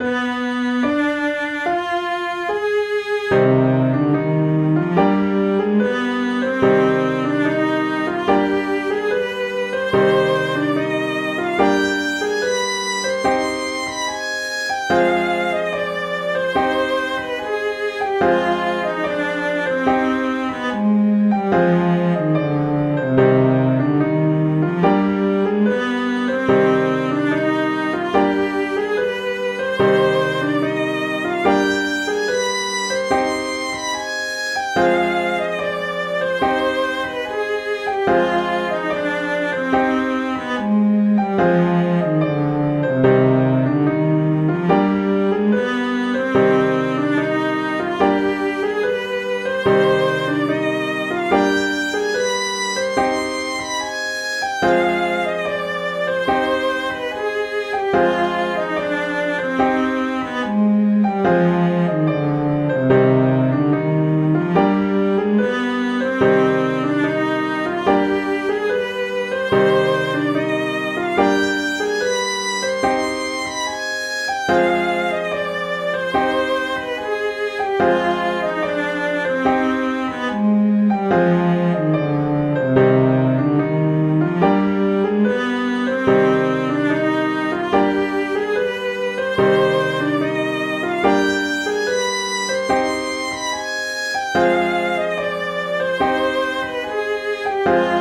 you Bye.